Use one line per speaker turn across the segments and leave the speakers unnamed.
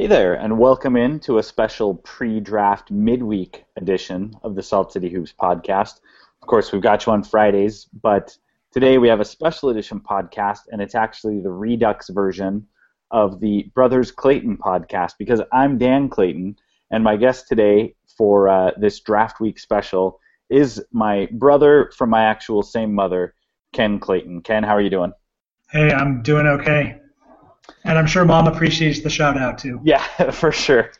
Hey there, and welcome in to a special pre-draft midweek edition of the Salt City Hoops podcast. Of course, we've got you on Fridays, but today we have a special edition podcast, and it's actually the Redux version of the Brothers Clayton podcast because I'm Dan Clayton, and my guest today for uh, this draft week special is my brother from my actual same mother, Ken Clayton. Ken, how are you doing?
Hey, I'm doing okay. And I'm sure mom appreciates the shout out too.
Yeah, for sure.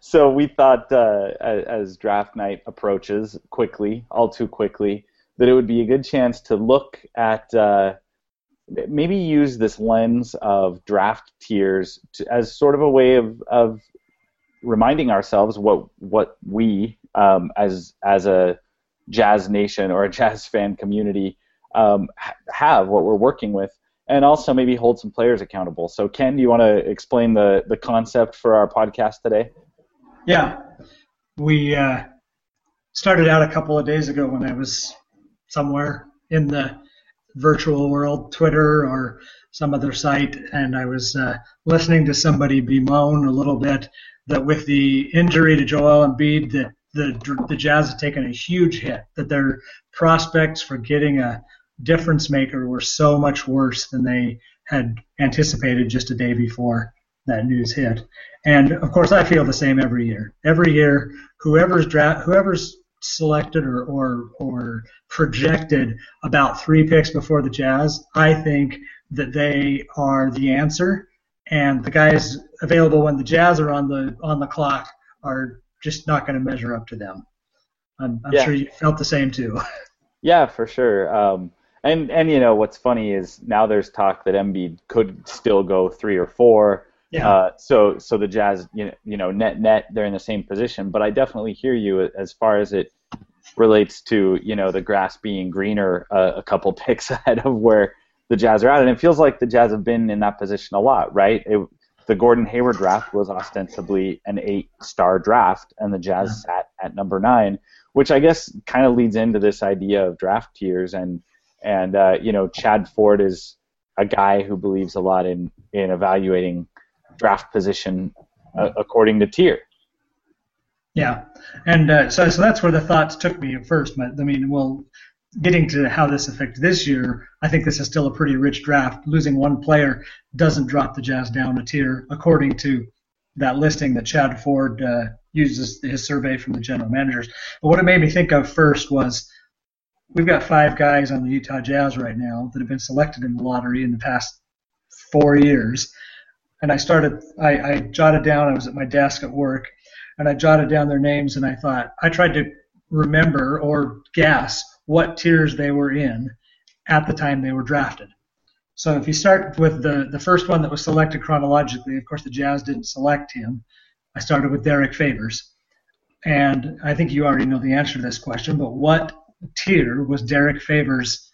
So we thought uh, as draft night approaches quickly, all too quickly, that it would be a good chance to look at uh, maybe use this lens of draft tiers to, as sort of a way of, of reminding ourselves what what we um, as as a jazz nation or a jazz fan community um, have what we're working with and also maybe hold some players accountable. So, Ken, do you want to explain the, the concept for our podcast today?
Yeah. We uh, started out a couple of days ago when I was somewhere in the virtual world, Twitter or some other site, and I was uh, listening to somebody bemoan a little bit that with the injury to Joel Embiid, that the, the Jazz have taken a huge hit, that their prospects for getting a difference maker were so much worse than they had anticipated just a day before that news hit. And of course, I feel the same every year. Every year, whoever's draft, whoever's selected or, or or projected about three picks before the Jazz, I think that they are the answer. And the guys available when the Jazz are on the on the clock are just not going to measure up to them. I'm, I'm yeah. sure you felt the same too.
Yeah, for sure. Um, and and you know what's funny is now there's talk that Embiid could still go three or four. Yeah. Uh, so so the Jazz, you know, you know, net net they're in the same position. But I definitely hear you as far as it relates to you know the grass being greener uh, a couple picks ahead of where the Jazz are at, and it feels like the Jazz have been in that position a lot, right? It, the Gordon Hayward draft was ostensibly an eight-star draft, and the Jazz yeah. sat at number nine, which I guess kind of leads into this idea of draft tiers and and uh, you know, Chad Ford is a guy who believes a lot in in evaluating draft position uh, according to tier.
Yeah, and uh, so so that's where the thoughts took me at first. But I mean, well, getting to how this affects this year, I think this is still a pretty rich draft. Losing one player doesn't drop the Jazz down a tier, according to that listing that Chad Ford uh, uses his survey from the general managers. But what it made me think of first was we've got five guys on the Utah Jazz right now that have been selected in the lottery in the past four years. And I started, I, I jotted down, I was at my desk at work, and I jotted down their names, and I thought, I tried to remember or guess what tiers they were in at the time they were drafted. So if you start with the, the first one that was selected chronologically, of course the Jazz didn't select him. I started with Derrick Favors. And I think you already know the answer to this question, but what tier was Derrick Favors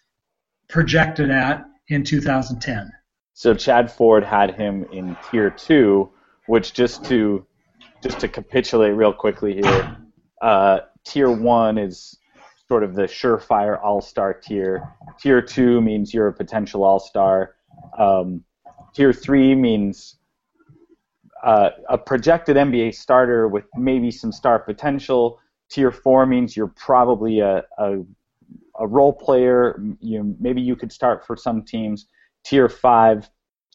projected at in 2010?
So Chad Ford had him in tier two, which just to just to capitulate real quickly here, uh, tier one is sort of the surefire all-star tier. Tier two means you're a potential all-star. Um, tier three means uh, a projected NBA starter with maybe some star potential. Tier four means you're probably a, a, a role player. You maybe you could start for some teams. Tier five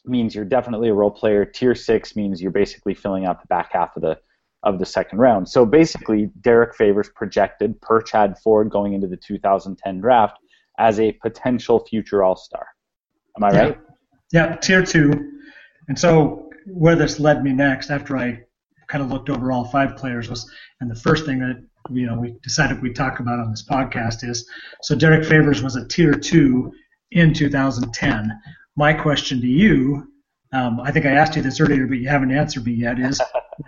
means you're definitely a role player. Tier six means you're basically filling out the back half of the of the second round. So basically, Derrick Favors projected per Chad Ford going into the 2010 draft as a potential future All Star. Am I
yeah.
right?
Yeah, tier two. And so where this led me next, after I kind of looked over all five players, was and the first thing that you know we decided we'd talk about on this podcast is so Derrick Favors was a tier two in 2010. My question to you, um, I think I asked you this earlier, but you haven't answered me yet, is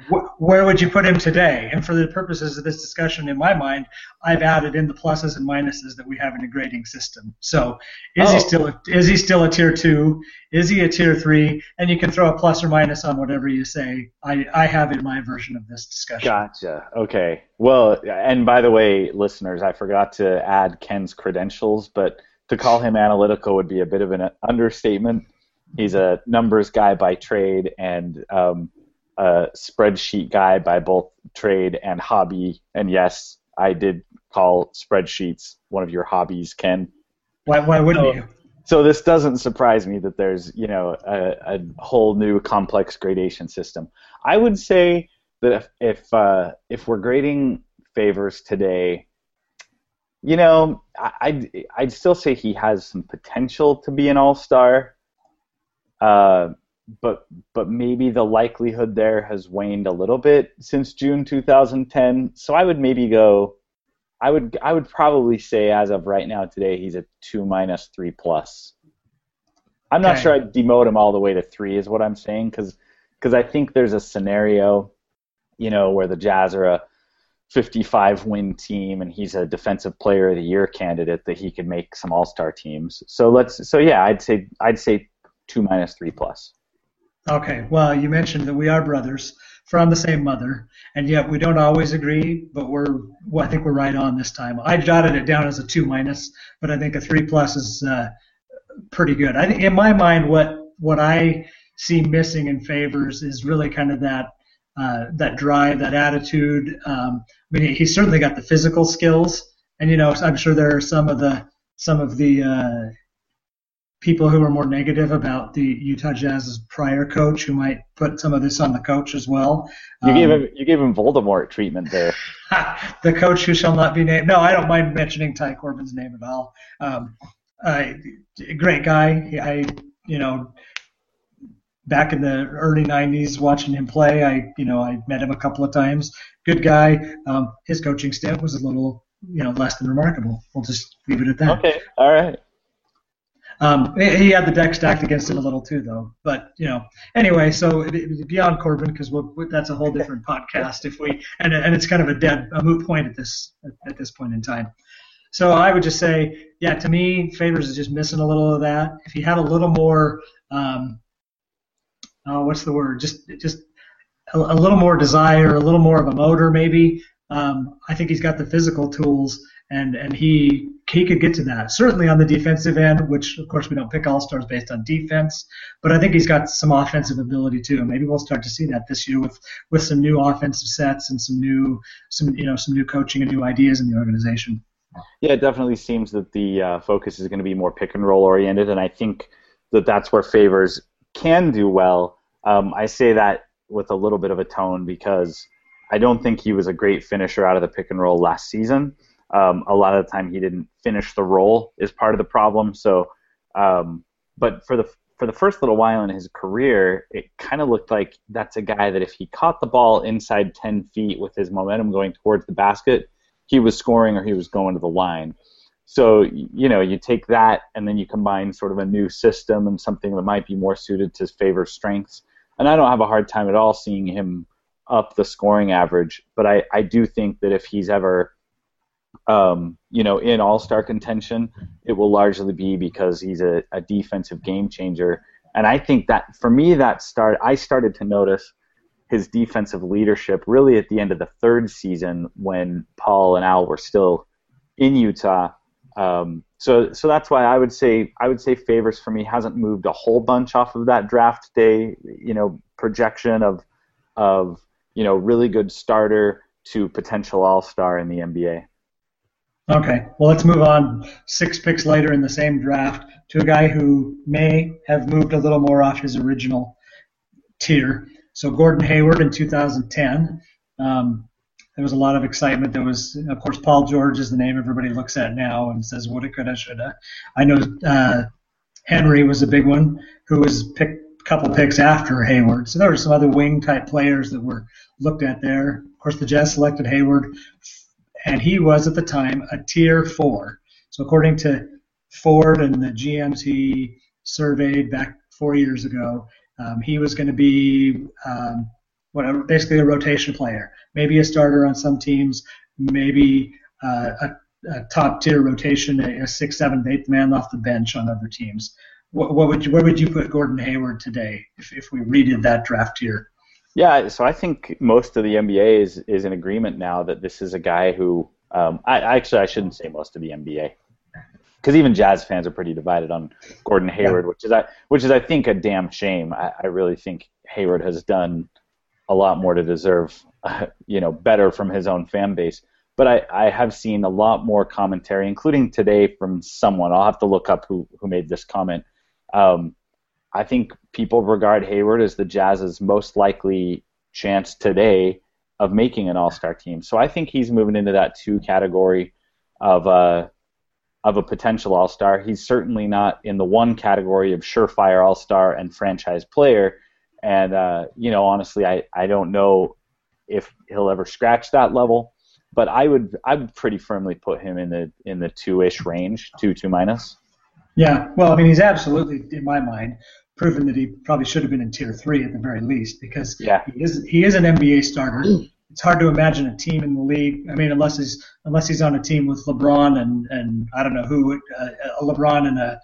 wh- where would you put him today? And for the purposes of this discussion, in my mind, I've added in the pluses and minuses that we have in a grading system. So is oh. he still a, is he still a tier two? Is he a tier three? And you can throw a plus or minus on whatever you say. I, I have in my version of this discussion.
Gotcha. Okay. Well, and by the way, listeners, I forgot to add Ken's credentials, but to call him analytical would be a bit of an understatement. He's a numbers guy by trade, and um, a spreadsheet guy by both trade and hobby, and yes, I did call spreadsheets one of your hobbies, Ken.
Why, why wouldn't so, you?
So this doesn't surprise me that there's you know a, a whole new complex gradation system. I would say that if if, uh, if we're grading favors today, you know, I'd I'd still say he has some potential to be an all star. Uh, but but maybe the likelihood there has waned a little bit since June 2010. So I would maybe go. I would I would probably say as of right now today he's a two minus three plus. I'm not sure I'd demote him all the way to three is what I'm saying because because I think there's a scenario, you know, where the Jazz are a 55 win team and he's a defensive player of the year candidate that he could make some all-star teams. So let's so yeah, I'd say I'd say 2 minus 3 plus.
Okay. Well, you mentioned that we are brothers from the same mother, and yet we don't always agree, but we're well, I think we're right on this time. I jotted it down as a 2 minus, but I think a 3 plus is uh, pretty good. I think in my mind what what I see missing in favors is really kind of that uh, that drive, that attitude. Um, I mean, he's certainly got the physical skills, and you know, I'm sure there are some of the some of the uh, people who are more negative about the Utah Jazz's prior coach who might put some of this on the coach as well.
You um, gave him you gave him Voldemort treatment there.
the coach who shall not be named. No, I don't mind mentioning Ty Corbin's name at all. Um, uh, great guy. I you know back in the early 90s watching him play i you know i met him a couple of times good guy um, his coaching stint was a little you know less than remarkable we'll just leave it at that
okay all right
um, he had the deck stacked against him a little too though but you know anyway so beyond corbin because we'll, that's a whole different podcast if we and, and it's kind of a dead a moot point at this at this point in time so I would just say, yeah, to me, Favors is just missing a little of that. If he had a little more um, uh, what's the word? Just just a, a, little more desire, a little more of a motor, maybe. Um, I think he's got the physical tools, and and he he could get to that. Certainly on the defensive end, which of course we don't pick all stars based on defense, but I think he's got some offensive ability too. Maybe we'll start to see that this year with with some new offensive sets and some new some you know some new coaching and new ideas in the organization.
Yeah, it definitely seems that the uh, focus is going to be more pick and roll oriented, and I think that that's where favors can do well. Um, I say that with a little bit of a tone because I don't think he was a great finisher out of the pick and roll last season. Um, a lot of the time he didn't finish the roll is part of the problem. So, um, but for the for the first little while in his career, it kind of looked like that's a guy that if he caught the ball inside 10 feet with his momentum going towards the basket, he was scoring or he was going to the line. So you know, you take that and then you combine sort of a new system and something that might be more suited to favor strengths. And I don't have a hard time at all seeing him up the scoring average, but I, I do think that if he's ever um, you know, in all-star contention, it will largely be because he's a, a defensive game changer. And I think that for me, that start I started to notice his defensive leadership really at the end of the third season when Paul and Al were still in Utah. Um, so so that's why I would say I would say favors for me hasn't moved a whole bunch off of that draft day you know projection of of you know really good starter to potential all star in the NBA.
Okay, well let's move on six picks later in the same draft to a guy who may have moved a little more off his original tier. So Gordon Hayward in 2010. Um, there was a lot of excitement. There was, of course, Paul George is the name everybody looks at now and says, woulda, coulda, shoulda. I know uh, Henry was a big one who was picked a couple picks after Hayward. So there were some other wing type players that were looked at there. Of course, the Jazz selected Hayward, and he was at the time a tier four. So according to Ford and the GMs he surveyed back four years ago, um, he was going to be um, whatever, basically a rotation player, maybe a starter on some teams, maybe uh, a, a, top tier rotation, a, a sixth, seventh, eighth man off the bench on other teams. What, what, would you, where would you put Gordon Hayward today if, if we redid that draft tier?
Yeah, so I think most of the NBA is, is in agreement now that this is a guy who, um, I actually I shouldn't say most of the NBA, because even Jazz fans are pretty divided on Gordon Hayward, yeah. which is I which is I think a damn shame. I, I really think Hayward has done a lot more to deserve, you know, better from his own fan base. But I, I have seen a lot more commentary, including today from someone. I'll have to look up who, who made this comment. Um, I think people regard Hayward as the Jazz's most likely chance today of making an All-Star team. So I think he's moving into that two category of a uh, of a potential All-Star. He's certainly not in the one category of surefire All-Star and franchise player. And uh, you know, honestly, I, I don't know if he'll ever scratch that level, but I would I would pretty firmly put him in the in the two-ish range, two two minus.
Yeah, well, I mean, he's absolutely in my mind proven that he probably should have been in tier three at the very least because
yeah.
he is he is an NBA starter. It's hard to imagine a team in the league. I mean, unless he's unless he's on a team with LeBron and and I don't know who uh, a LeBron and a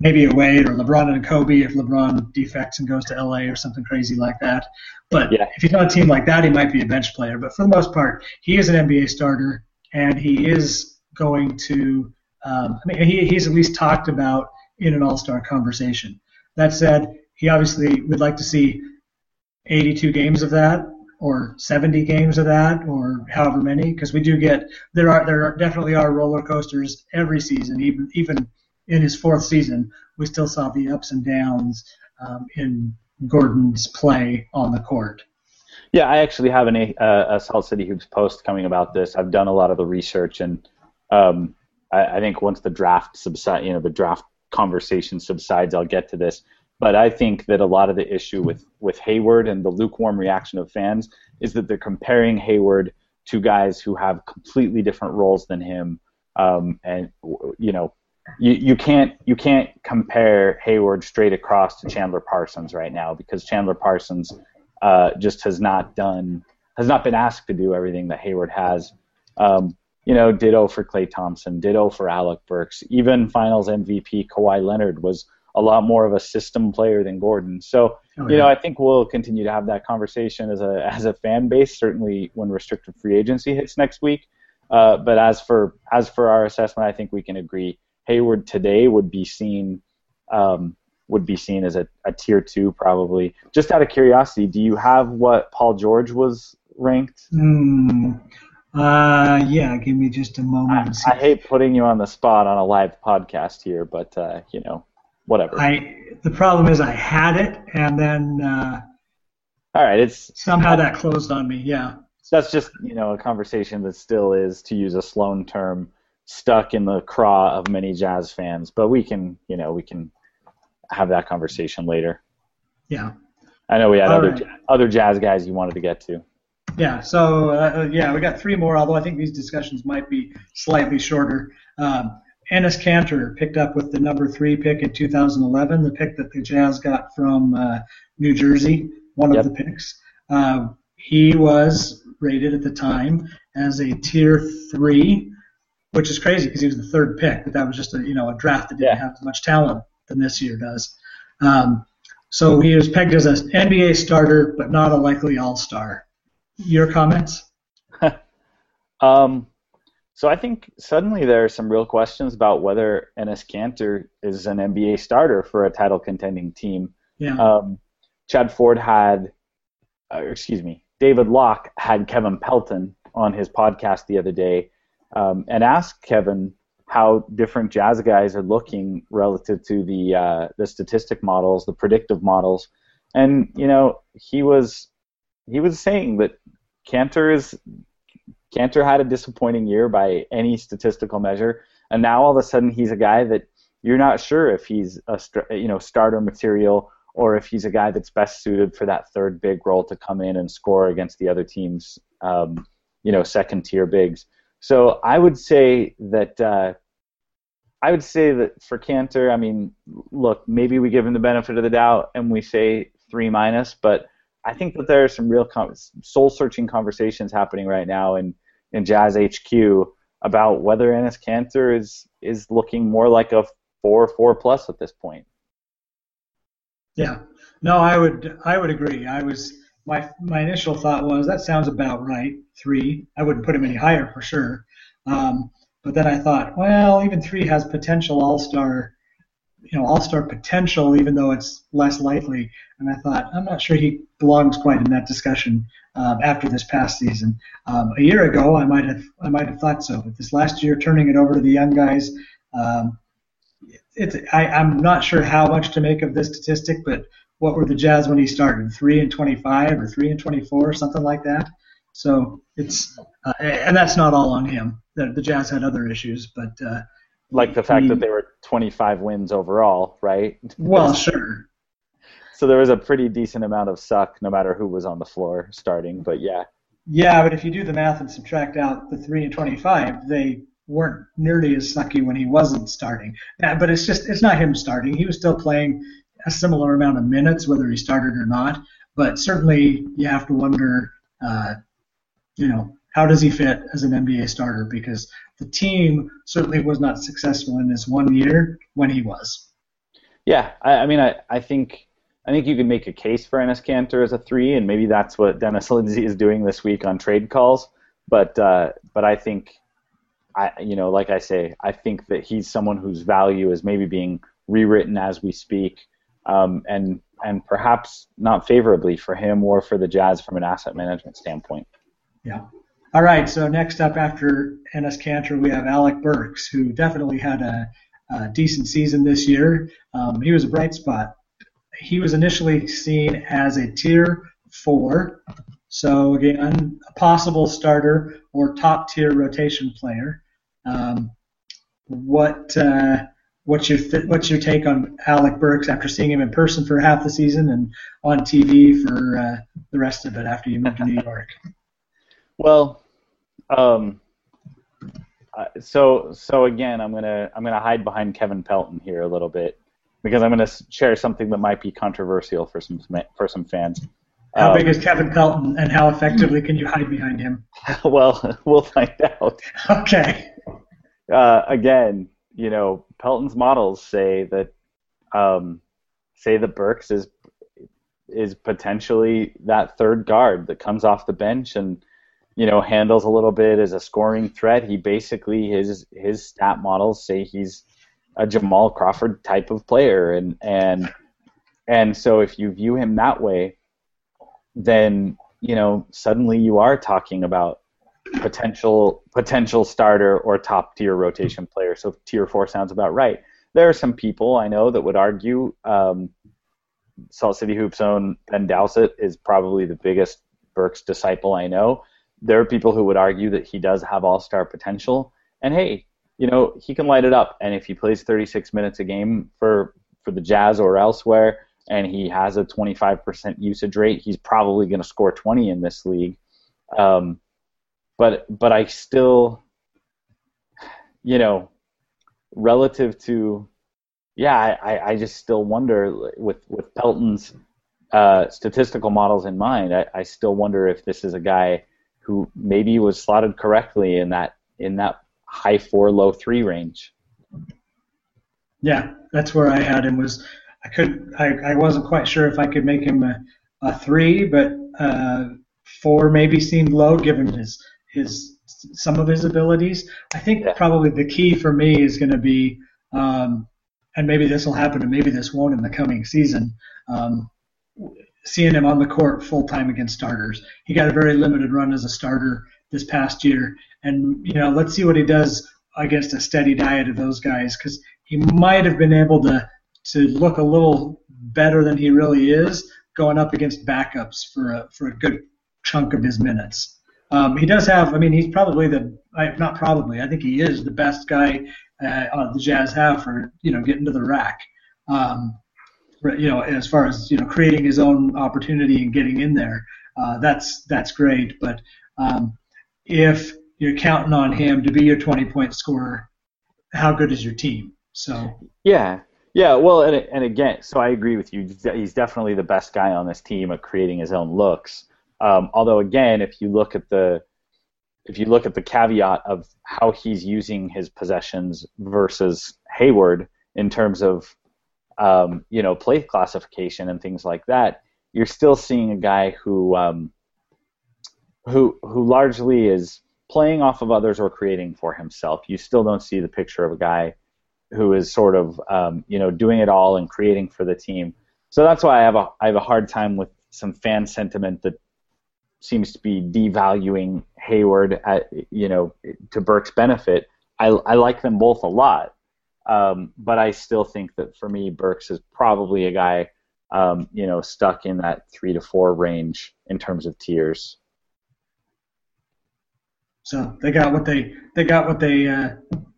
maybe a Wade or LeBron and a Kobe if LeBron defects and goes to LA or something crazy like that. But
yeah.
if he's on a team like that, he might be a bench player. But for the most part, he is an NBA starter and he is going to. Um, I mean, he, he's at least talked about in an All-Star conversation. That said, he obviously would like to see 82 games of that or 70 games of that or however many because we do get there are there are, definitely are roller coasters every season even even in his fourth season we still saw the ups and downs um, in Gordon's play on the court.
Yeah, I actually have an, a, a Salt City Hoops post coming about this. I've done a lot of the research, and um, I, I think once the draft subside, you know, the draft conversation subsides, I'll get to this. But I think that a lot of the issue with, with Hayward and the lukewarm reaction of fans is that they're comparing Hayward to guys who have completely different roles than him. Um, and you know, you, you can't you can't compare Hayward straight across to Chandler Parsons right now because Chandler Parsons uh, just has not done has not been asked to do everything that Hayward has. Um, you know, ditto for Klay Thompson, ditto for Alec Burks. Even Finals MVP Kawhi Leonard was a lot more of a system player than Gordon. So, oh, yeah. you know, I think we'll continue to have that conversation as a as a fan base. Certainly, when restricted free agency hits next week. Uh, but as for as for our assessment, I think we can agree Hayward today would be seen um, would be seen as a, a tier two probably. Just out of curiosity, do you have what Paul George was ranked?
Mm, uh, yeah, give me just a moment.
I, I, hate putting you on the spot on a live podcast here, but uh, you know, whatever.
I the problem is I had it and then. Uh,
All right, it's
somehow that closed on me. Yeah.
That's just you know a conversation that still is, to use a Sloan term, stuck in the craw of many jazz fans. But we can you know we can have that conversation later.
Yeah.
I know we had All other right. other jazz guys you wanted to get to.
Yeah, so uh, uh, yeah, we got three more, although I think these discussions might be slightly shorter. Um, Enes Kanter picked up with the number three pick in 2011, the pick that the Jazz got from uh, New Jersey, one yep. of the picks. Uh, he was rated at the time as a tier three, which is crazy because he was the third pick, but that was just a you know a draft that didn't yeah. have as much talent than this year does. Um, so he was pegged as an NBA starter, but not a likely All Star. Your comments?
um, so I think suddenly there are some real questions about whether Enes Kanter is an NBA starter for a title contending team.
Yeah.
Um, Chad Ford had, uh, excuse me, David Locke had Kevin Pelton on his podcast the other day um, and asked Kevin how different jazz guys are looking relative to the uh, the statistic models, the predictive models, and you know he was he was saying that Kanter is Kanter had a disappointing year by any statistical measure, and now all of a sudden he's a guy that you're not sure if he's a you know starter material or if he's a guy that's best suited for that third big role to come in and score against the other team's um, you know second tier bigs. So I would say that uh, I would say that for Kanter, I mean, look, maybe we give him the benefit of the doubt and we say three minus, but I think that there are some real soul-searching conversations happening right now in, in Jazz HQ about whether Enes Kanter is is looking more like a four four plus at this point.
Yeah, no, I would I would agree. I was my my initial thought was that sounds about right. Three, I wouldn't put him any higher for sure. Um, but then I thought, well, even three has potential All Star you know all-star potential, even though it's less likely. And I thought I'm not sure he belongs quite in that discussion um, after this past season. Um, a year ago, I might have I might have thought so, but this last year, turning it over to the young guys. Um, it's I, I'm not sure how much to make of this statistic, but what were the Jazz when he started? Three and 25 or three and 24, or something like that. So it's uh, and that's not all on him. The, the Jazz had other issues, but uh,
like the fact that they were 25 wins overall, right?
Well, sure.
So there was a pretty decent amount of suck, no matter who was on the floor starting. But yeah.
Yeah, but if you do the math and subtract out the three and 25, they weren't nearly as sucky when he wasn't starting. But it's just it's not him starting. He was still playing a similar amount of minutes, whether he started or not. But certainly, you have to wonder, uh, you know, how does he fit as an NBA starter? Because the team certainly was not successful in this one year when he was.
Yeah, I, I mean, I, I think I think you can make a case for Enes Kanter as a three, and maybe that's what Dennis Lindsey is doing this week on trade calls. But uh, but I think I you know like I say I think that he's someone whose value is maybe being rewritten as we speak, um, and and perhaps not favorably for him or for the Jazz from an asset management standpoint.
Yeah. All right. So next up after Enes Kanter, we have Alec Burks, who definitely had a, a decent season this year. Um, he was a bright spot. He was initially seen as a tier four. So again, a possible starter or top tier rotation player. Um, what uh, what's your th- what's your take on Alec Burks after seeing him in person for half the season and on TV for uh, the rest of it after you moved to New York?
Well, um, uh, so so again, I'm gonna I'm gonna hide behind Kevin Pelton here a little bit because I'm gonna share something that might be controversial for some for some fans.
How um, big is Kevin Pelton, and how effectively can you hide behind him?
well, we'll find out.
Okay.
Uh, again, you know, Pelton's models say that um, say that Burks is is potentially that third guard that comes off the bench and you know handles a little bit as a scoring threat. He basically his his stat models say he's a Jamal Crawford type of player, and and and so if you view him that way, then you know suddenly you are talking about potential potential starter or top tier rotation player. So tier four sounds about right. There are some people I know that would argue um, Salt City Hoops own Ben Dowsett is probably the biggest Burks disciple I know. There are people who would argue that he does have all star potential. And hey, you know, he can light it up. And if he plays 36 minutes a game for, for the Jazz or elsewhere, and he has a 25% usage rate, he's probably going to score 20 in this league. Um, but but I still, you know, relative to, yeah, I, I just still wonder with with Pelton's uh, statistical models in mind, I, I still wonder if this is a guy who maybe was slotted correctly in that in that high four, low three range.
Yeah, that's where I had him. Was I could I, I wasn't quite sure if I could make him a, a three, but uh, four maybe seemed low given his his some of his abilities. I think yeah. probably the key for me is going to be, um, and maybe this will happen, and maybe this won't in the coming season. Um, seeing him on the court full time against starters. He got a very limited run as a starter this past year, and you know, let's see what he does against a steady diet of those guys because he might have been able to to look a little better than he really is going up against backups for a for a good chunk of his minutes. Um, he does have, I mean, he's probably the, not probably, I think he is the best guy uh, the Jazz have for, you know, getting to the rack. Um, you know, as far as you know, creating his own opportunity and getting in there, uh, that's that's great. But um, if you're counting on him to be your 20 point scorer, how good is your team? So
yeah, yeah. Well, and and again, so I agree with you. He's definitely the best guy on this team at creating his own looks. Um, although again, if you look at the if you look at the caveat of how he's using his possessions versus Hayward in terms of um, you know, play classification and things like that, you're still seeing a guy who um, who who largely is playing off of others or creating for himself. You still don't see the picture of a guy who is sort of um, you know doing it all and creating for the team. So that's why I have a I have a hard time with some fan sentiment that seems to be devaluing Hayward at you know to Burke's benefit. I, I like them both a lot, um, but I still think that for me Burks is probably a guy um, you know stuck in that three to four range in terms of tiers.
So they got what they they got what they uh,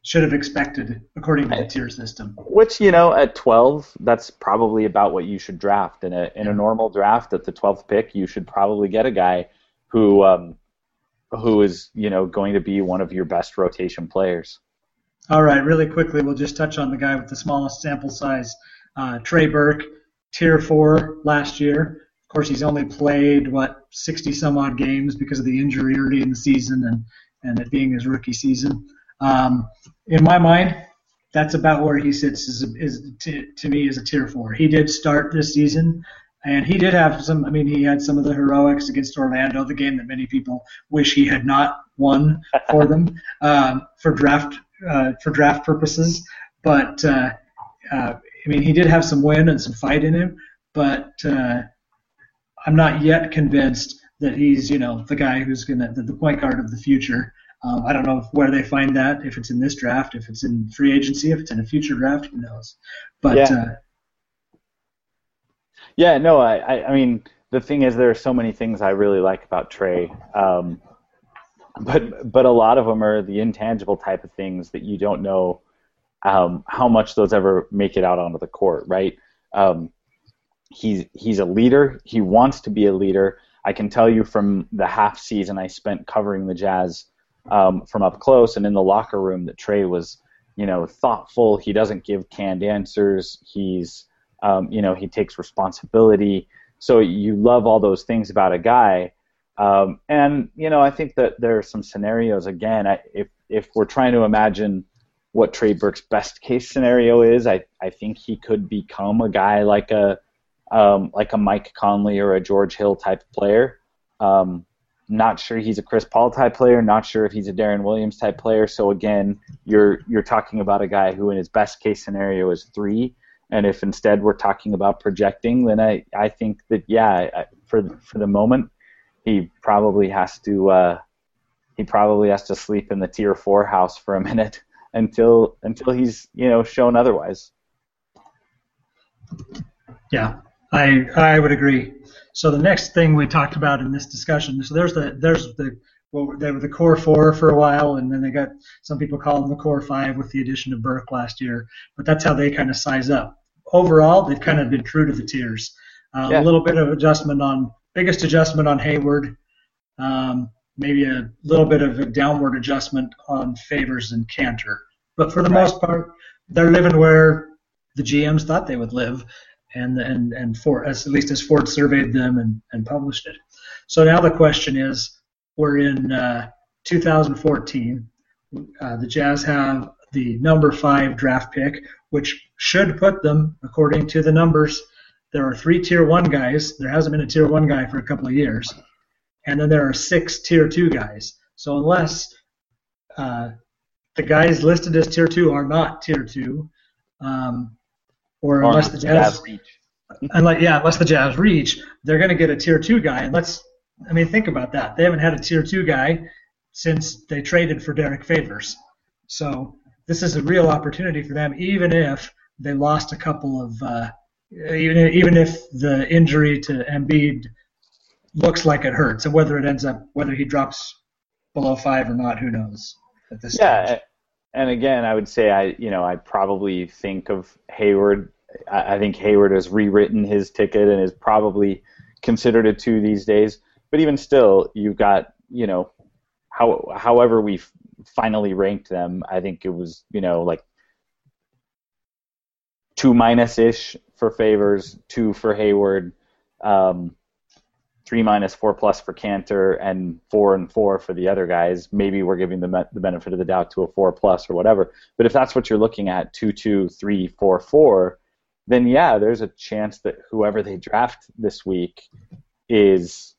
should have expected according to the tier system.
Which you know at 12, that's probably about what you should draft in a in a normal draft at the 12th pick. You should probably get a guy who um, who is you know going to be one of your best rotation players.
All right, really quickly, we'll just touch on the guy with the smallest sample size, uh, Trey Burke, tier four last year. Of course, he's only played what 60 some odd games because of the injury early in the season and and it being his rookie season. Um, in my mind, that's about where he sits. Is, is to, to me as a tier four. He did start this season, and he did have some. I mean, he had some of the heroics against Orlando, the game that many people wish he had not won for them um, for draft uh, for draft purposes. But uh, uh, I mean, he did have some win and some fight in him, but uh, I'm not yet convinced that he's, you know, the guy who's gonna the, the point guard of the future. Um, I don't know where they find that. If it's in this draft, if it's in free agency, if it's in a future draft, who knows? But
yeah, uh, yeah no, I, I, I mean, the thing is, there are so many things I really like about Trey. Um, but but a lot of them are the intangible type of things that you don't know um, how much those ever make it out onto the court, right? Um, he's he's a leader. He wants to be a leader. I can tell you from the half season I spent covering the Jazz um, from up close and in the locker room that Trey was, you know, thoughtful. He doesn't give canned answers. He's, um, you know, he takes responsibility. So you love all those things about a guy. Um, and you know, I think that there are some scenarios. Again, I, if if we're trying to imagine what Trey Burke's best case scenario is, I I think he could become a guy like a um, like a Mike Conley or a George Hill type player. Um, not sure he's a Chris Paul type player. Not sure if he's a Deron Williams type player. So again, you're you're talking about a guy who, in his best case scenario, is three. And if instead we're talking about projecting, then I, I think that yeah, I, for for the moment, he probably has to uh, he probably has to sleep in the tier four house for a minute until until he's you know shown otherwise.
Yeah, I I would agree. So the next thing we talked about in this discussion, so there's the there's the well, they were the core four for a while, and then they got some people call them the core five with the addition of Burke last year. But that's how they kind of size up. Overall, they've kind of been true to the tiers. Uh, yeah. A little bit of adjustment on biggest adjustment on Hayward, um, maybe a little bit of a downward adjustment on Favors and Kanter. But for the right. most part, they're living where the GMs thought they would live, and and and Ford, as, at least as Ford surveyed them and, and published it. So now the question is, we're in uh, 2014. Uh, the Jazz have the number five draft pick, which should put them, according to the numbers, there are three tier one guys. There hasn't been a tier one guy for a couple of years, and then there are six tier two guys. So unless uh, the guys listed as tier two are not tier two, um, or, or unless the Jazz, jazz reach. unless yeah, unless the Jazz reach, they're going to get a tier two guy. And let's, I mean, think about that. They haven't had a tier two guy since they traded for Derrick Favors. So this is a real opportunity for them, even if they lost a couple of, uh, even even if the injury to Embiid looks like it hurts, and whether it ends up whether he drops below five or not, who knows at this yeah, stage.
and again, I would say I you know I probably think of Hayward I think Hayward has rewritten his ticket and is probably considered a two these days. But even still, you've got you know, how however we finally ranked them, I think it was you know like two minus ish for Favors, two for Hayward, um, three minus four plus for Kanter, and four and four for the other guys. Maybe we're giving them the benefit of the doubt to a four plus or whatever. But if that's what you're looking at, two, two, three, four, four then yeah, there's a chance that whoever they draft this week is,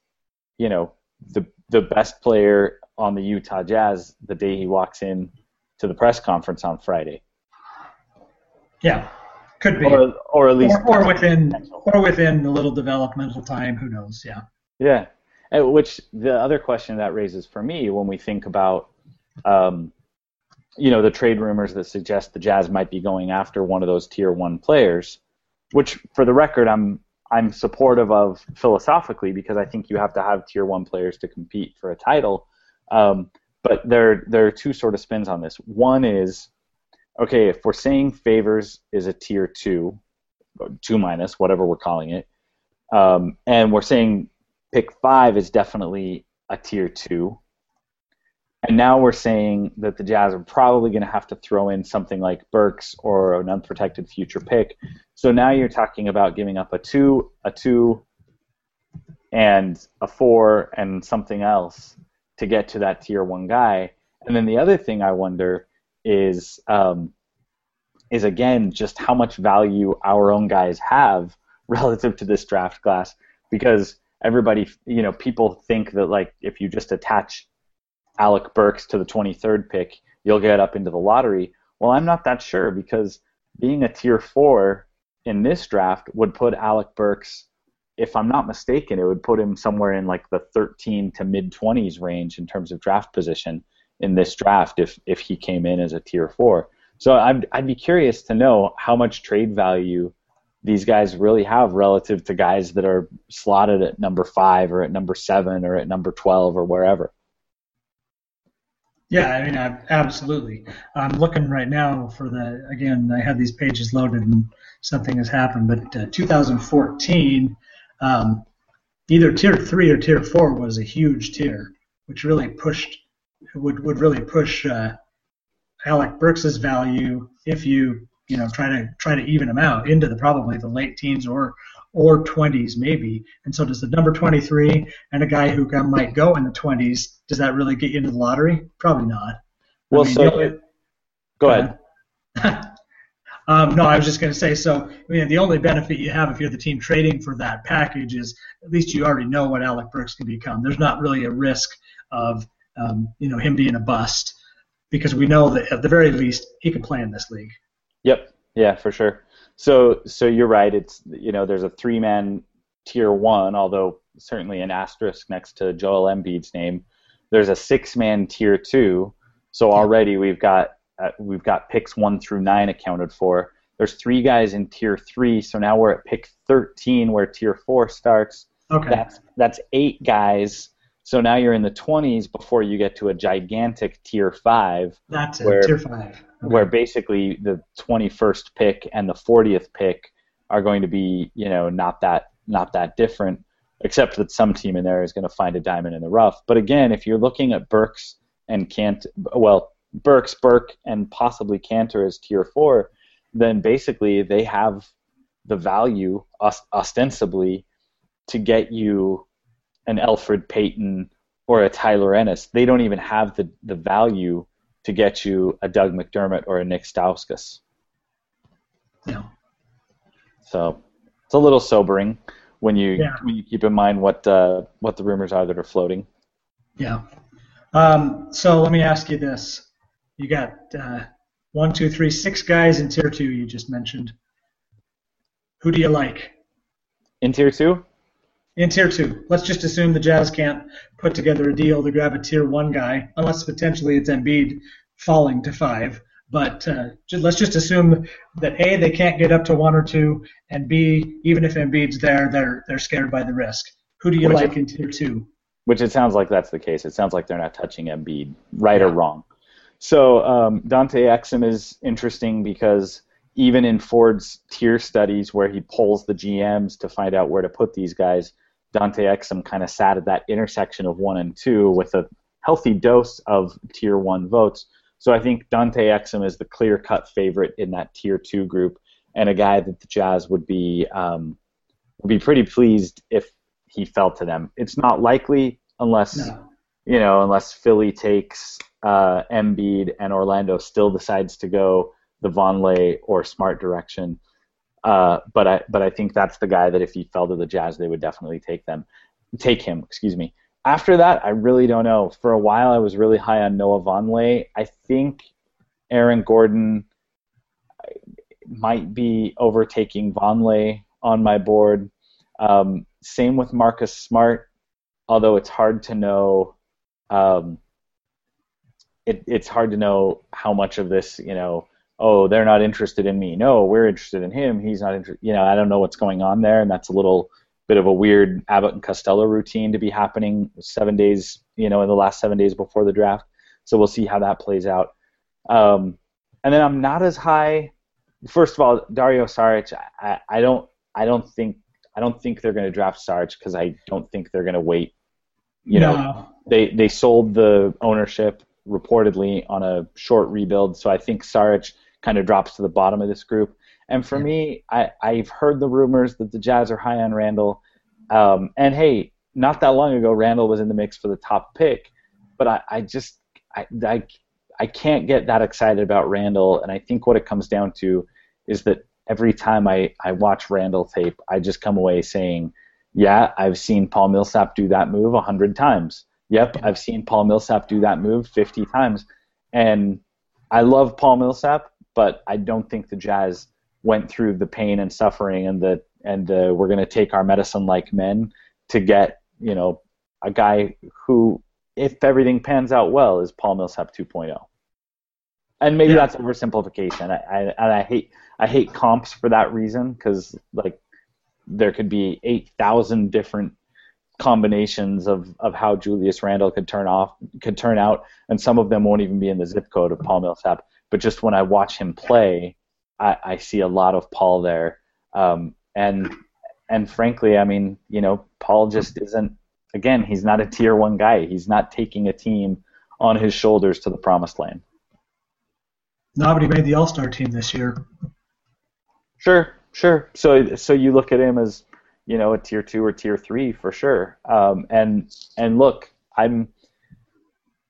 you know, the the best player on the Utah Jazz the day he walks in to the press conference on Friday.
Yeah, could be.
Or, or at least
or, or within or within a little developmental time. Who knows? Yeah.
Yeah. Which the other question that raises for me when we think about, um, you know, the trade rumors that suggest the Jazz might be going after one of those tier one players, which for the record I'm I'm supportive of philosophically because I think you have to have tier one players to compete for a title. Um, but there there are two sort of spins on this. One is okay if we're saying favors is a tier two, two minus whatever we're calling it, um, and we're saying pick five is definitely a tier two. And now we're saying that the Jazz are probably going to have to throw in something like Burks or an unprotected future pick. So now you're talking about giving up a two, a two, and a four, and something else to get to that tier one guy. And then the other thing I wonder is um, is again just how much value our own guys have relative to this draft class. Because everybody you know people think that like if you just attach Alec Burks to the 23rd pick you'll get up into the lottery. Well I'm not that sure because being a tier 4 in this draft would put Alec Burks if I'm not mistaken, it would put him somewhere in like the 13 to mid 20s range in terms of draft position in this draft if if he came in as a tier four. So I'd I'd be curious to know how much trade value these guys really have relative to guys that are slotted at number five or at number seven or at number 12 or wherever.
Yeah, I mean, absolutely. I'm looking right now for the again. I have these pages loaded and something has happened, but uh, 2014 um, either tier three or tier four was a huge tier, which really pushed would would really push uh, Alec Burks's value if you you know try to try to even him out into the probably the late teens or or 20s maybe. And so does the number 23 and a guy who might go in the 20s, does that really get you into the lottery? Probably not.
Well, I mean, so only, go ahead.
Um, no, I was just going to say, so I mean, the only benefit you have if you're the team trading for that package is at least you already know what Alec Burks can become. There's not really a risk of um, you know him being a bust because we know that at the very least he can play in this league.
Yep. Yeah, for sure. So so you're right. It's you know there's a three man tier one, although certainly an asterisk next to Joel Embiid's name. There's a six man tier two. So already we've got uh, we've got picks one through nine accounted for. There's three guys in tier three, so now we're at pick 13 where tier four starts.
Okay.
That's that's eight guys. So now you're in the 20s before you get to a gigantic tier five.
That's where, it, tier five. Okay.
Where basically the 21st pick and the 40th pick are going to be, you know, not that not that different, except that some team in there is going to find a diamond in the rough. But again, if you're looking at Burks and Kant, well, Burks, Burke, and possibly Kanter as tier four, then basically they have the value ostensibly to get you an Elfrid Payton or a Tyler Ennis. They don't even have the, the value to get you a Doug McDermott or a Nick Stauskas.
No.
So it's a little sobering when you
yeah.
when you keep in mind what uh, what the rumors are that are floating.
Yeah. Um, so let me ask you this: you got uh, one, two, three, six guys in tier two. You just mentioned. Who do you like?
In tier two.
In tier two, let's just assume the Jazz can't put together a deal to grab a tier one guy, unless potentially it's Embiid falling to five. But uh, let's just assume that a they can't get up to one or two, and b even if Embiid's there, they're they're scared by the risk. Who do you which like it, in tier two?
Which it sounds like that's the case. It sounds like they're not touching Embiid, right yeah. or wrong. So um, Dante Exum is interesting because even in Ford's tier studies where he polls the GMs to find out where to put these guys, Dante Exum kind of sat at that intersection of one and two with a healthy dose of tier one votes. So I think Dante Exum is the clear-cut favorite in that tier two group, and a guy that the Jazz would be um, would be pretty pleased if he fell to them. It's not likely unless no. you know unless Philly takes uh, Embiid and Orlando still decides to go the Vonleh or Smart direction. Uh, but I but I think that's the guy that if he fell to the Jazz, they would definitely take them, take him. Excuse me. After that, I really don't know. For a while, I was really high on Noah Vonleh. I think Aaron Gordon might be overtaking Vonleh on my board. Um, same with Marcus Smart, although it's hard to know. Um, it, it's hard to know how much of this, you know, oh, they're not interested in me. No, we're interested in him. He's not interested. You know, I don't know what's going on there, and that's a little bit of a weird Abbott and Costello routine to be happening seven days, you know, in the last seven days before the draft. So we'll see how that plays out. Um, and then I'm not as high. First of all, Dario Saric, I, I don't, I don't think, I don't think they're going to draft Saric because I don't think they're going to wait. You
No.
know, they they sold the ownership reportedly on a short rebuild, so I think Saric kind of drops to the bottom of this group. And for
Yeah.
me, I, I've heard the rumors that the Jazz are high on Randle. Um, and hey, not that long ago, Randle was in the mix for the top pick, but I, I just I, I, I can't get that excited about Randle. And I think what it comes down to is that every time I, I watch Randle tape, I just come away saying, yeah, I've seen Paul Millsap do that move a hundred times. Yep, I've seen Paul Millsap do that move 50 times. And I love Paul Millsap, but I don't think the Jazz went through the pain and suffering and the and uh, we're going to take our medicine like men to get you know a guy who, if everything pans out well, is Paul Millsap 2.0. And maybe
Yeah.
that's oversimplification. I, I and I hate I hate comps for that reason because like there could be 8,000 different combinations of, of how Julius Randle could turn off could turn out, and some of them won't even be in the zip code of Paul Millsap. But just when I watch him play, I, I see a lot of Paul there, um, and and frankly, I mean, you know, Paul just isn't. Again, he's not a tier one guy. He's not taking a team on his shoulders to the promised land.
Nobody made the All Star team this year.
Sure, sure. So so you look at him as you know a tier two or tier three for sure. Um, and and look, I'm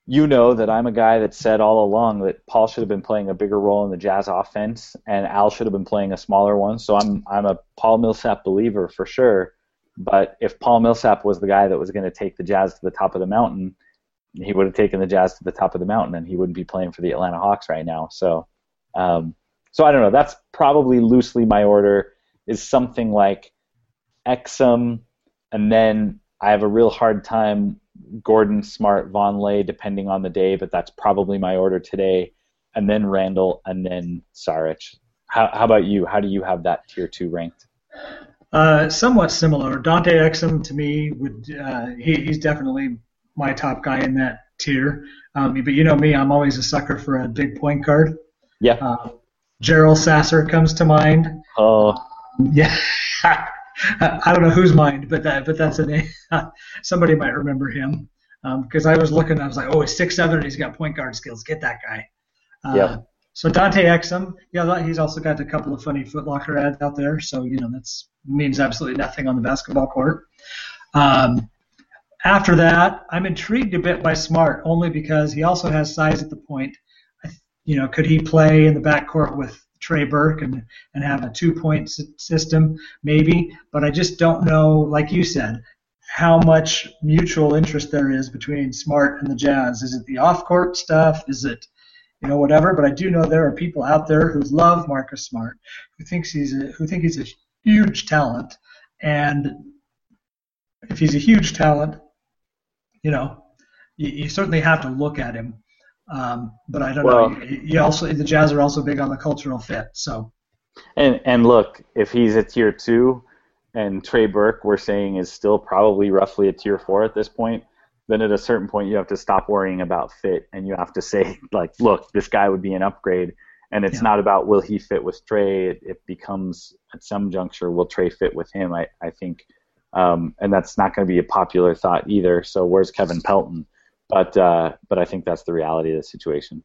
you know that I'm a guy that said all along that Paul should have been playing a bigger role in the Jazz offense, and Al should have been playing a smaller one. So I'm I'm a Paul Millsap believer for sure. But if Paul Millsap was the guy that was going to take the Jazz to the top of the mountain, he would have taken the Jazz to the top of the mountain, and he wouldn't be playing for the Atlanta Hawks right now. So, um, so I don't know. That's probably loosely my order is something like Exum, and then I have a real hard time Gordon, Smart, Vonleh, depending on the day, but that's probably my order today, and then Randle, and then Saric. How, how about you? How do you have that tier two ranked?
Uh, somewhat similar. Dante Exum to me would uh, he, he's definitely my top guy in that tier. Um, but you know me, I'm always a sucker for a big point guard.
Yeah.
Uh, Jeryl Sasser comes to mind.
Oh,
Yeah. I don't know whose mind, but that but that's a name. Somebody might remember him because I was looking. I was like, oh, he's six seven. He's got point guard skills. Get that guy. Uh,
Yeah.
So Dante Exum, yeah, he's also got a couple of funny Footlocker ads out there. So you know that's means absolutely nothing on the basketball court. Um, after that, I'm intrigued a bit by Smart only because he also has size at the point. I You know, could he play in the backcourt with Trey Burke and, and have a two-point s- system? Maybe, but I just don't know. Like you said, how much mutual interest there is between Smart and the Jazz. Is it the off-court stuff? Is it you know whatever? But I do know there are people out there who love Marcus Smart, who thinks he's a, who think he's a huge talent, and if he's a huge talent, you know, you, you certainly have to look at him. Um, but I don't
Well-
know. You, also the Jazz are also big on the cultural fit. So
and and look, if he's a tier two, and Trey Burke we're saying is still probably roughly a tier four at this point, then at a certain point you have to stop worrying about fit and you have to say like, look, this guy would be an upgrade. And it's
Yeah.
not about will he fit with Trey. It, it becomes at some juncture will Trey fit with him. I I think, um, and that's not going to be a popular thought either. So where's Kevin Pelton? But uh, but I think that's the reality of the situation.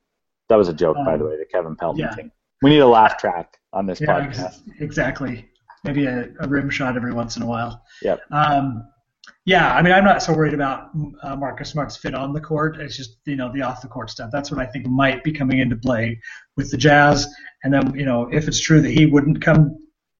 That was a joke, by the
Um,
way, the Kevin Pelton
yeah.
thing. We need a laugh track on this
yeah,
podcast.
ex- exactly. Maybe a, a rim shot every once in a while.
Yep.
Um, yeah, I mean, I'm not so worried about uh, Marcus Smart's fit on the court. It's just you know the off the court stuff. That's what I think might be coming into play with the Jazz. And then you know if it's true that he wouldn't come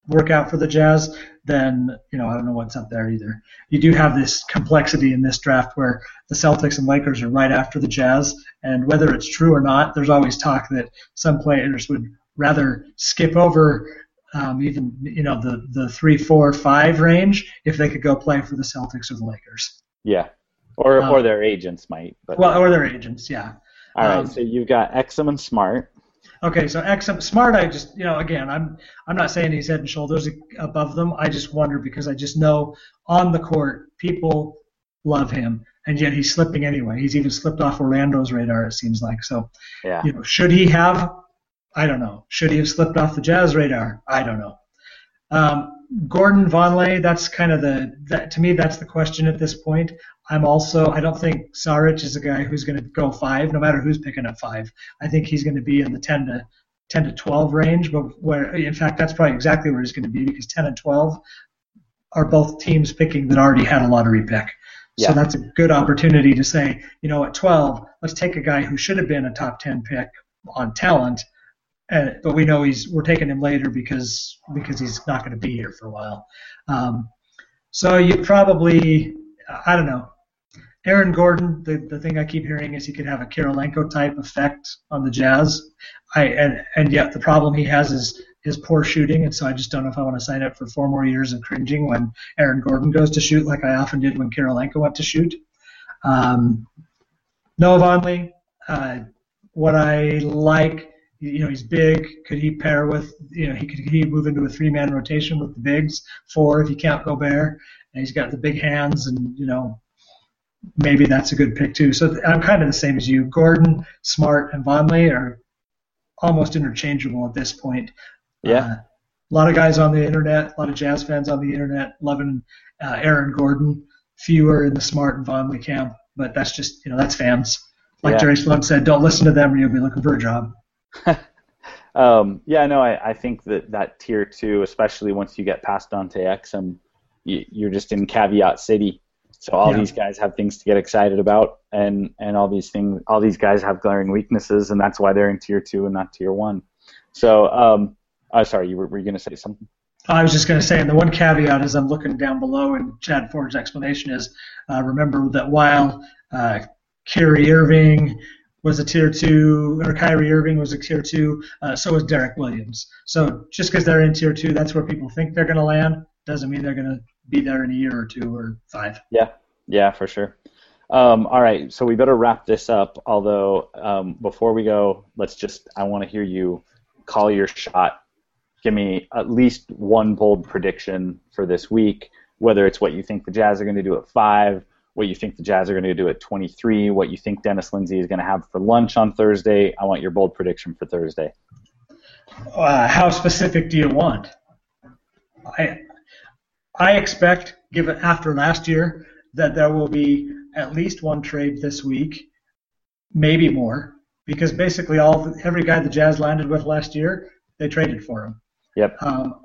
work out for the Jazz, then you know I don't know what's up there either. You do have this complexity in this draft where the Celtics and Lakers are right after the Jazz, and whether it's true or not, there's always talk that some players would rather skip over um, even you know the the three, four, five range if they could go play for the Celtics or the Lakers.
Yeah, or
Um,
or their agents might. But
Well, or their agents, yeah.
all right,
um,
so you've got Exum and Smart.
Okay, so Exum Smart, I just you know again, I'm I'm not saying he's head and shoulders above them. I just wonder because I just know on the court people love him, and yet he's slipping anyway. He's even slipped off Orlando's radar. It seems like so.
Yeah.
You know, should he have? I don't know. Should he have slipped off the Jazz radar? I don't know. Um, Gordon Vonleh, that's kind of the that to me that's the question at this point. I'm also I don't think Saric is a guy who's going to go five, no matter who's picking up five. I think he's going to be in the 10 to 10 to 12 range, but where in fact that's probably exactly where he's going to be because 10 and 12 are both teams picking that already had a lottery pick.
Yeah.
So that's a good opportunity to say, you know, at 12, let's take a guy who should have been a top 10 pick on talent, uh, but we know he's we're taking him later because because he's not going to be here for a while. Um, so you probably I don't know. Aaron Gordon, the, the thing I keep hearing is he could have a Kirilenko type effect on the Jazz. I and and yet the problem he has is is poor shooting, and so I just don't know if I want to sign up for four more years of cringing when Aaron Gordon goes to shoot like I often did when Kirilenko went to shoot. Um, Noah Vonleh, uh, what I like, you know, he's big. Could he pair with, you know, he could, he move into a three-man rotation with the bigs, four if he can't go bare, and he's got the big hands, and you know, maybe that's a good pick too. So I'm kind of the same as you. Gordon, Smart, and Vonleh are almost interchangeable at this point.
Yeah.
Uh, a lot of guys on the internet, a lot of Jazz fans on the internet loving uh, Aaron Gordon. Fewer in the Smart and Vonleh camp, but that's just you know that's fans. Like
Yeah.
Jerry Sloan said, don't listen to them or you'll be looking for a job.
Um, yeah, no, I, I think that that tier two, especially once you get past Dante Exum, you, you're just in caveat city. So all
Yeah.
these guys have things to get excited about, and and all these things, all these guys have glaring weaknesses, and that's why they're in tier two and not tier one. So, um, uh, sorry, you were, were you going to say something?
I was just going to say, and the one caveat as I'm looking down below and Chad Ford's explanation is, uh, remember that while uh, Kyrie Irving was a tier two, or Kyrie Irving was a tier two, uh, so was Deron Williams. So just because they're in tier two, that's where people think they're going to land, doesn't mean they're going to be there in a year or two or five.
Yeah, yeah, for sure. Um, all right, so we better wrap this up. Although um, before we go, let's just I want to hear you call your shot. Give me at least one bold prediction for this week. Whether it's what you think the Jazz are going to do at five, what you think the Jazz are going to do at 23, what you think Dennis Lindsey is going to have for lunch on Thursday. I want your bold prediction for Thursday.
Uh, how specific do you want? I I expect, given after last year, that there will be at least one trade this week, maybe more, because basically all every guy the Jazz landed with last year, they traded for him.
Yep.
Um,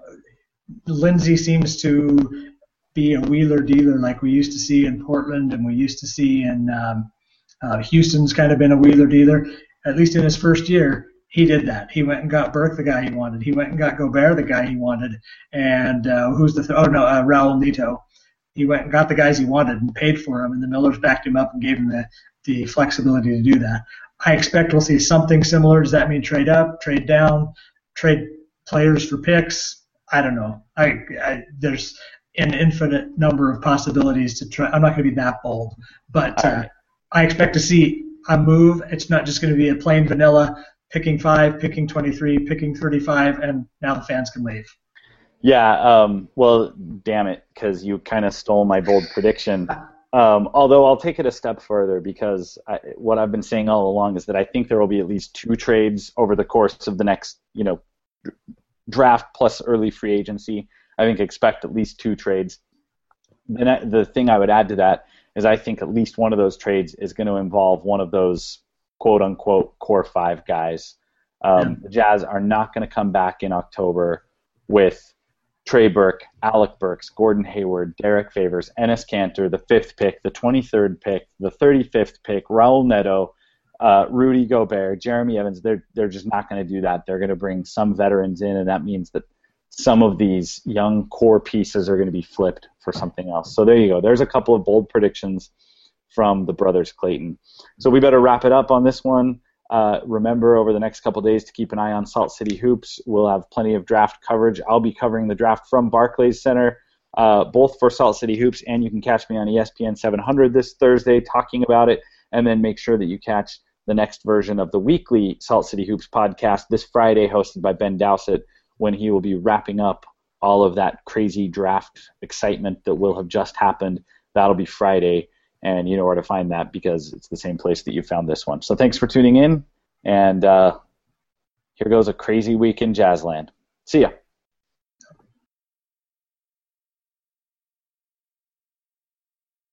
Lindsey seems to be a wheeler dealer like we used to see in Portland and we used to see in um, uh, Houston's kind of been a wheeler dealer. At least in his first year, he did that. He went and got Burke, the guy he wanted. He went and got Gobert, the guy he wanted. And uh, who's the th- oh no, uh, Raul Neto. He went and got the guys he wanted and paid for them, and the Millers backed him up and gave him the the flexibility to do that. I expect we'll see something similar. Does that mean trade up, trade down, trade players for picks? I don't know. I, I there's an infinite number of possibilities to try. I'm not going to be that bold, but uh,
Alright.
I expect to see a move. It's not just going to be a plain vanilla picking five, picking 23, picking 35, and now the fans can leave.
Yeah, um, well, damn it, because you kind of stole my bold prediction. Um, although I'll take it a step further because I, what I've been saying all along is that I think there will be at least two trades over the course of the next, you know, draft plus early free agency. I think expect at least two trades. Then the thing I would add to that is I think at least one of those trades is going to involve one of those quote unquote core five guys. Um, The Jazz are not going to come back in October with Trey Burke, Alec Burks, Gordon Hayward, Derrick Favors, Enes Kanter, the fifth pick, the 23rd pick, the 35th pick, Raul Neto, uh, Rudy Gobert, Jeremy Evans. They're they're just not going to do that. They're going to bring some veterans in, and that means that some of these young core pieces are going to be flipped for something else. So there you go. There's a couple of bold predictions from the brothers Clayton. So we better wrap it up on this one. Uh, remember, over the next couple days, to keep an eye on Salt City Hoops. We'll have plenty of draft coverage. I'll be covering the draft from Barclays Center, uh, both for Salt City Hoops, and you can catch me on ESPN 700 this Thursday talking about it. And then make sure that you catch the next version of the weekly Salt City Hoops podcast this Friday, hosted by Ben Dowsett, when he will be wrapping up all of that crazy draft excitement that will have just happened. That'll be Friday and you know where to find that because it's the same place that you found this one. So thanks for tuning in, and uh, here goes a crazy week in Jazzland. See ya.